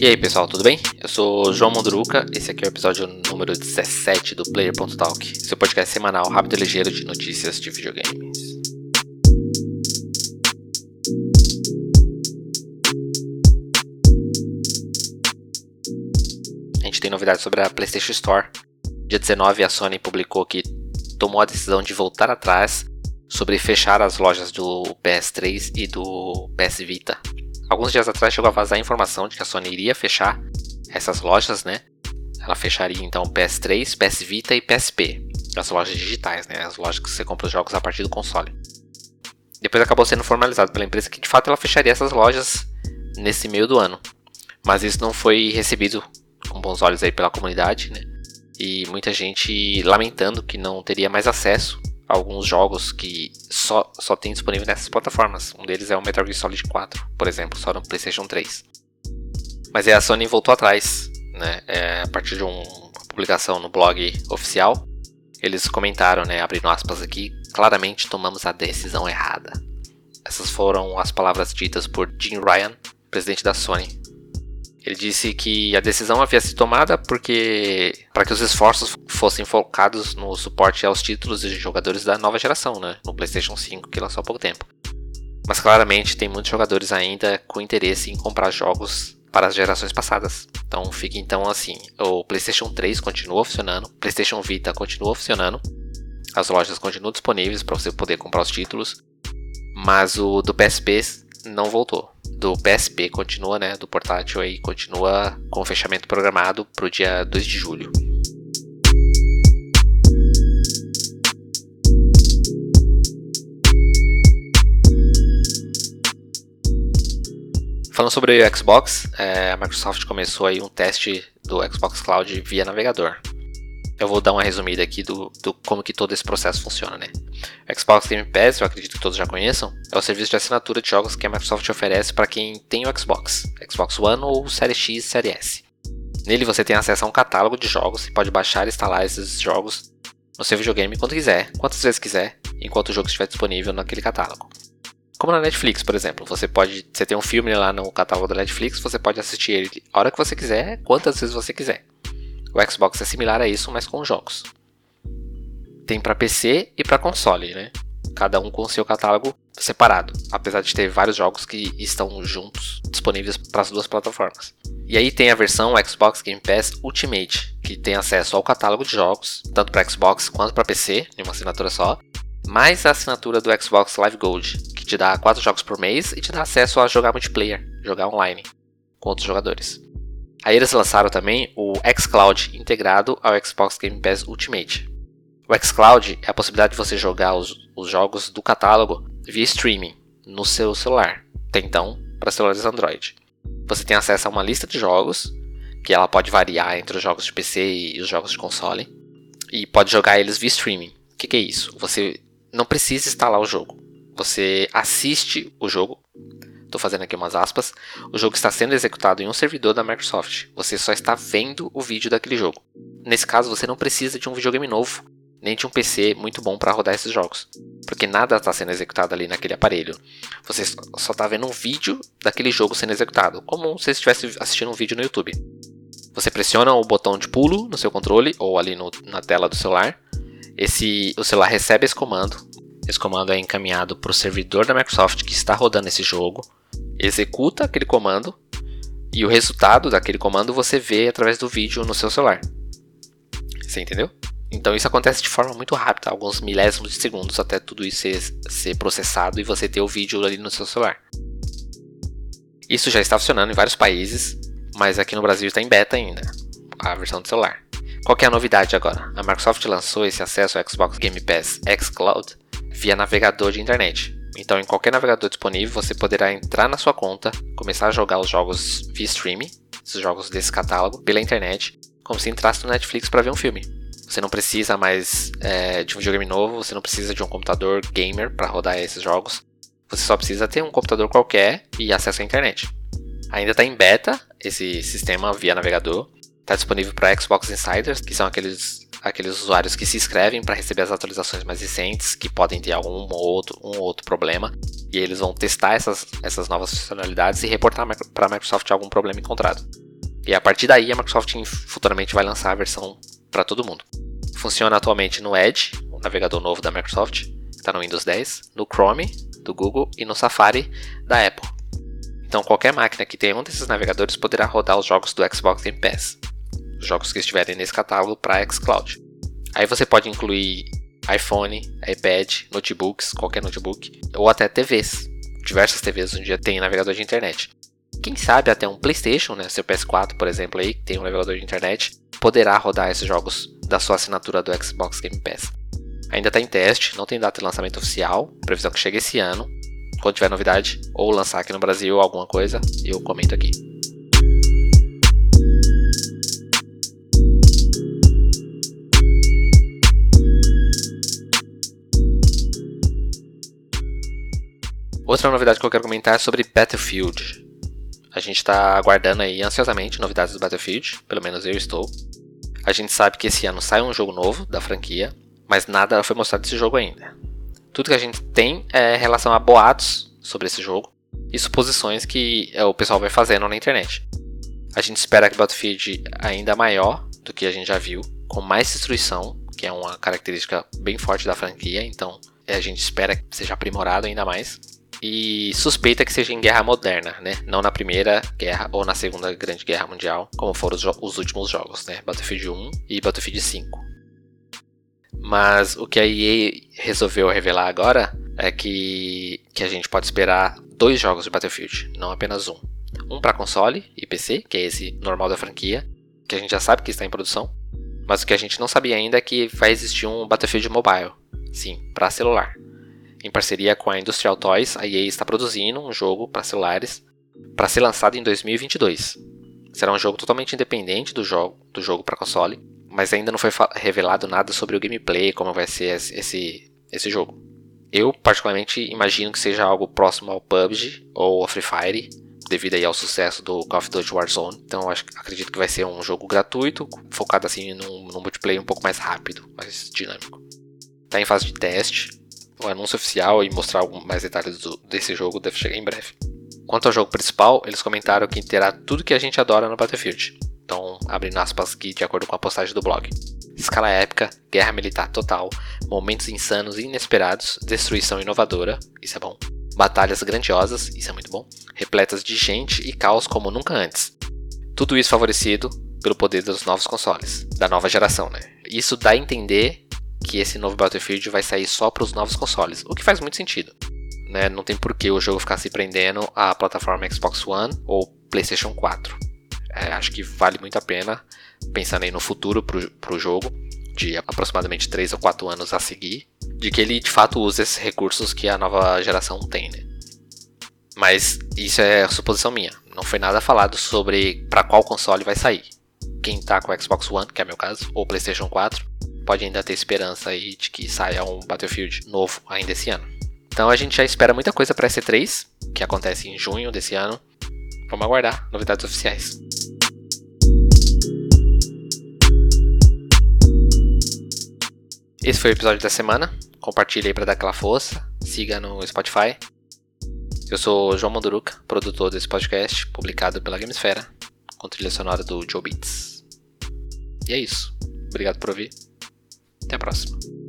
E aí pessoal, tudo bem? Eu sou João Munduruca, esse aqui é o episódio número 17 do Player.talk, seu podcast semanal rápido e ligeiro de notícias de videogames. A gente tem novidades sobre a PlayStation Store. Dia 19 a Sony publicou que tomou a decisão de voltar atrás sobre fechar as lojas do PS3 e do PS Vita. Alguns dias atrás chegou a vazar a informação de que a Sony iria fechar essas lojas, né? Ela fecharia então PS3, PS Vita e PSP, as lojas digitais, né? As lojas que você compra os jogos a partir do console. Depois acabou sendo formalizado pela empresa que de fato ela fecharia essas lojas nesse meio do ano. Mas isso não foi recebido com bons olhos aí pela comunidade, né? E muita gente lamentando que não teria mais acesso alguns jogos que só, só tem disponível nessas plataformas. Um deles é o Metal Gear Solid 4, por exemplo, só no PlayStation 3. Mas é, a Sony voltou atrás, né? É, a partir de uma publicação no blog oficial, eles comentaram, né, abrindo aspas aqui, claramente tomamos a decisão errada. Essas foram as palavras ditas por Jim Ryan, presidente da Sony, ele disse que a decisão havia sido tomada porque para que os esforços fossem focados no suporte aos títulos de jogadores da nova geração, né, no PlayStation 5 que lançou há pouco tempo. Mas claramente tem muitos jogadores ainda com interesse em comprar jogos para as gerações passadas. Então fica então assim, o PlayStation 3 continua funcionando, PlayStation Vita continua funcionando, as lojas continuam disponíveis para você poder comprar os títulos, mas o do PSP não voltou do PSP continua, né, do portátil aí, continua com o fechamento programado para o dia 2 de julho. Falando sobre o Xbox, é, a Microsoft começou aí um teste do Xbox Cloud via navegador. Eu vou dar uma resumida aqui do, do como que todo esse processo funciona, né? Xbox Game Pass, eu acredito que todos já conheçam, é o serviço de assinatura de jogos que a Microsoft oferece para quem tem o Xbox, Xbox One ou Série X Série S. Nele você tem acesso a um catálogo de jogos e pode baixar e instalar esses jogos no seu videogame quando quiser, quantas vezes quiser, enquanto o jogo estiver disponível naquele catálogo. Como na Netflix, por exemplo, você pode, você tem um filme lá no catálogo da Netflix, você pode assistir ele a hora que você quiser, quantas vezes você quiser. O Xbox é similar a isso, mas com jogos tem para PC e para console, né? Cada um com seu catálogo separado, apesar de ter vários jogos que estão juntos, disponíveis para as duas plataformas. E aí tem a versão Xbox Game Pass Ultimate, que tem acesso ao catálogo de jogos, tanto para Xbox quanto para PC, em uma assinatura só, mais a assinatura do Xbox Live Gold, que te dá 4 jogos por mês e te dá acesso a jogar multiplayer, jogar online com outros jogadores. Aí eles lançaram também o xCloud integrado ao Xbox Game Pass Ultimate, o xCloud é a possibilidade de você jogar os, os jogos do catálogo via streaming no seu celular, até então para celulares Android. Você tem acesso a uma lista de jogos, que ela pode variar entre os jogos de PC e os jogos de console, e pode jogar eles via streaming. O que, que é isso? Você não precisa instalar o jogo. Você assiste o jogo. Estou fazendo aqui umas aspas. O jogo está sendo executado em um servidor da Microsoft. Você só está vendo o vídeo daquele jogo. Nesse caso, você não precisa de um videogame novo nem de um PC muito bom para rodar esses jogos. Porque nada está sendo executado ali naquele aparelho. Você só está vendo um vídeo daquele jogo sendo executado, como se estivesse assistindo um vídeo no YouTube. Você pressiona o botão de pulo no seu controle ou ali no, na tela do celular. Esse, o celular recebe esse comando. Esse comando é encaminhado para o servidor da Microsoft que está rodando esse jogo. Executa aquele comando e o resultado daquele comando você vê através do vídeo no seu celular. Você entendeu? Então isso acontece de forma muito rápida, alguns milésimos de segundos até tudo isso ser, ser processado e você ter o vídeo ali no seu celular. Isso já está funcionando em vários países, mas aqui no Brasil está em beta ainda, a versão do celular. Qual é a novidade agora? A Microsoft lançou esse acesso ao Xbox Game Pass xCloud via navegador de internet. Então, em qualquer navegador disponível, você poderá entrar na sua conta, começar a jogar os jogos via streaming, esses jogos desse catálogo, pela internet, como se entrasse no Netflix para ver um filme. Você não precisa mais é, de um videogame novo, você não precisa de um computador gamer para rodar esses jogos. Você só precisa ter um computador qualquer e acesso à internet. Ainda está em beta esse sistema via navegador. Está disponível para Xbox Insiders, que são aqueles, aqueles usuários que se inscrevem para receber as atualizações mais recentes, que podem ter algum ou outro, um ou outro problema. E eles vão testar essas, essas novas funcionalidades e reportar para a Microsoft algum problema encontrado. E a partir daí a Microsoft futuramente vai lançar a versão para todo mundo. Funciona atualmente no Edge, o navegador novo da Microsoft, está no Windows 10, no Chrome do Google e no Safari da Apple. Então qualquer máquina que tenha um desses navegadores poderá rodar os jogos do Xbox Game Pass, os jogos que estiverem nesse catálogo para xCloud. Aí você pode incluir iPhone, iPad, notebooks, qualquer notebook, ou até TVs. Diversas TVs hoje em dia têm navegador de internet. Quem sabe até um PlayStation, né, seu PS4, por exemplo, aí, que tem um navegador de internet, poderá rodar esses jogos da sua assinatura do Xbox Game Pass. Ainda está em teste, não tem data de lançamento oficial, previsão que chegue esse ano. Quando tiver novidade ou lançar aqui no Brasil alguma coisa, eu comento aqui. Outra novidade que eu quero comentar é sobre Battlefield. A gente está aguardando aí ansiosamente novidades do Battlefield, pelo menos eu estou. A gente sabe que esse ano sai um jogo novo da franquia, mas nada foi mostrado desse jogo ainda. Tudo que a gente tem é relação a boatos sobre esse jogo e suposições que é, o pessoal vai fazendo na internet. A gente espera que Battlefield ainda maior do que a gente já viu, com mais destruição, que é uma característica bem forte da franquia, então a gente espera que seja aprimorado ainda mais e suspeita que seja em guerra moderna, né? Não na primeira guerra ou na segunda grande guerra mundial, como foram os, os últimos jogos, né? Battlefield 1 e Battlefield 5. Mas o que a EA resolveu revelar agora é que, que a gente pode esperar dois jogos de Battlefield, não apenas um. Um para console e PC, que é esse normal da franquia, que a gente já sabe que está em produção. Mas o que a gente não sabia ainda é que vai existir um Battlefield Mobile, sim, para celular. Em parceria com a Industrial Toys, a EA está produzindo um jogo para celulares para ser lançado em 2022. Será um jogo totalmente independente do jogo, do jogo para console, mas ainda não foi revelado nada sobre o gameplay, como vai ser esse, esse jogo. Eu, particularmente, imagino que seja algo próximo ao PUBG ou ao Free Fire, devido aí ao sucesso do Call of Duty Warzone. Então, acho, acredito que vai ser um jogo gratuito, focado assim num, num multiplayer um pouco mais rápido, mais dinâmico. Está em fase de teste, o anúncio oficial e mostrar mais detalhes do, desse jogo deve chegar em breve. Quanto ao jogo principal, eles comentaram que terá tudo que a gente adora no Battlefield. Então, abrindo aspas aqui de acordo com a postagem do blog. Escala épica, guerra militar total, momentos insanos e inesperados, destruição inovadora, isso é bom. Batalhas grandiosas, isso é muito bom. Repletas de gente e caos como nunca antes. Tudo isso favorecido pelo poder dos novos consoles, da nova geração, né? Isso dá a entender que esse novo Battlefield vai sair só para os novos consoles, o que faz muito sentido. Né? Não tem por que o jogo ficar se prendendo à plataforma Xbox One ou PlayStation 4. É, acho que vale muito a pena, pensando aí no futuro para o jogo, de aproximadamente 3 ou 4 anos a seguir, de que ele de fato use esses recursos que a nova geração tem. Né? Mas isso é suposição minha. Não foi nada falado sobre para qual console vai sair. Quem está com o Xbox One, que é meu caso, ou PlayStation 4, pode ainda ter esperança aí de que saia um Battlefield novo ainda esse ano. Então a gente já espera muita coisa para SC3, que acontece em junho desse ano. Vamos aguardar novidades oficiais. Esse foi o episódio da semana. Compartilhe aí para dar aquela força. Siga no Spotify. Eu sou João Manduruca, produtor desse podcast, publicado pela Gamesfera, com trilha sonora do Joe Beats. E é isso. Obrigado por ouvir. Até a próxima.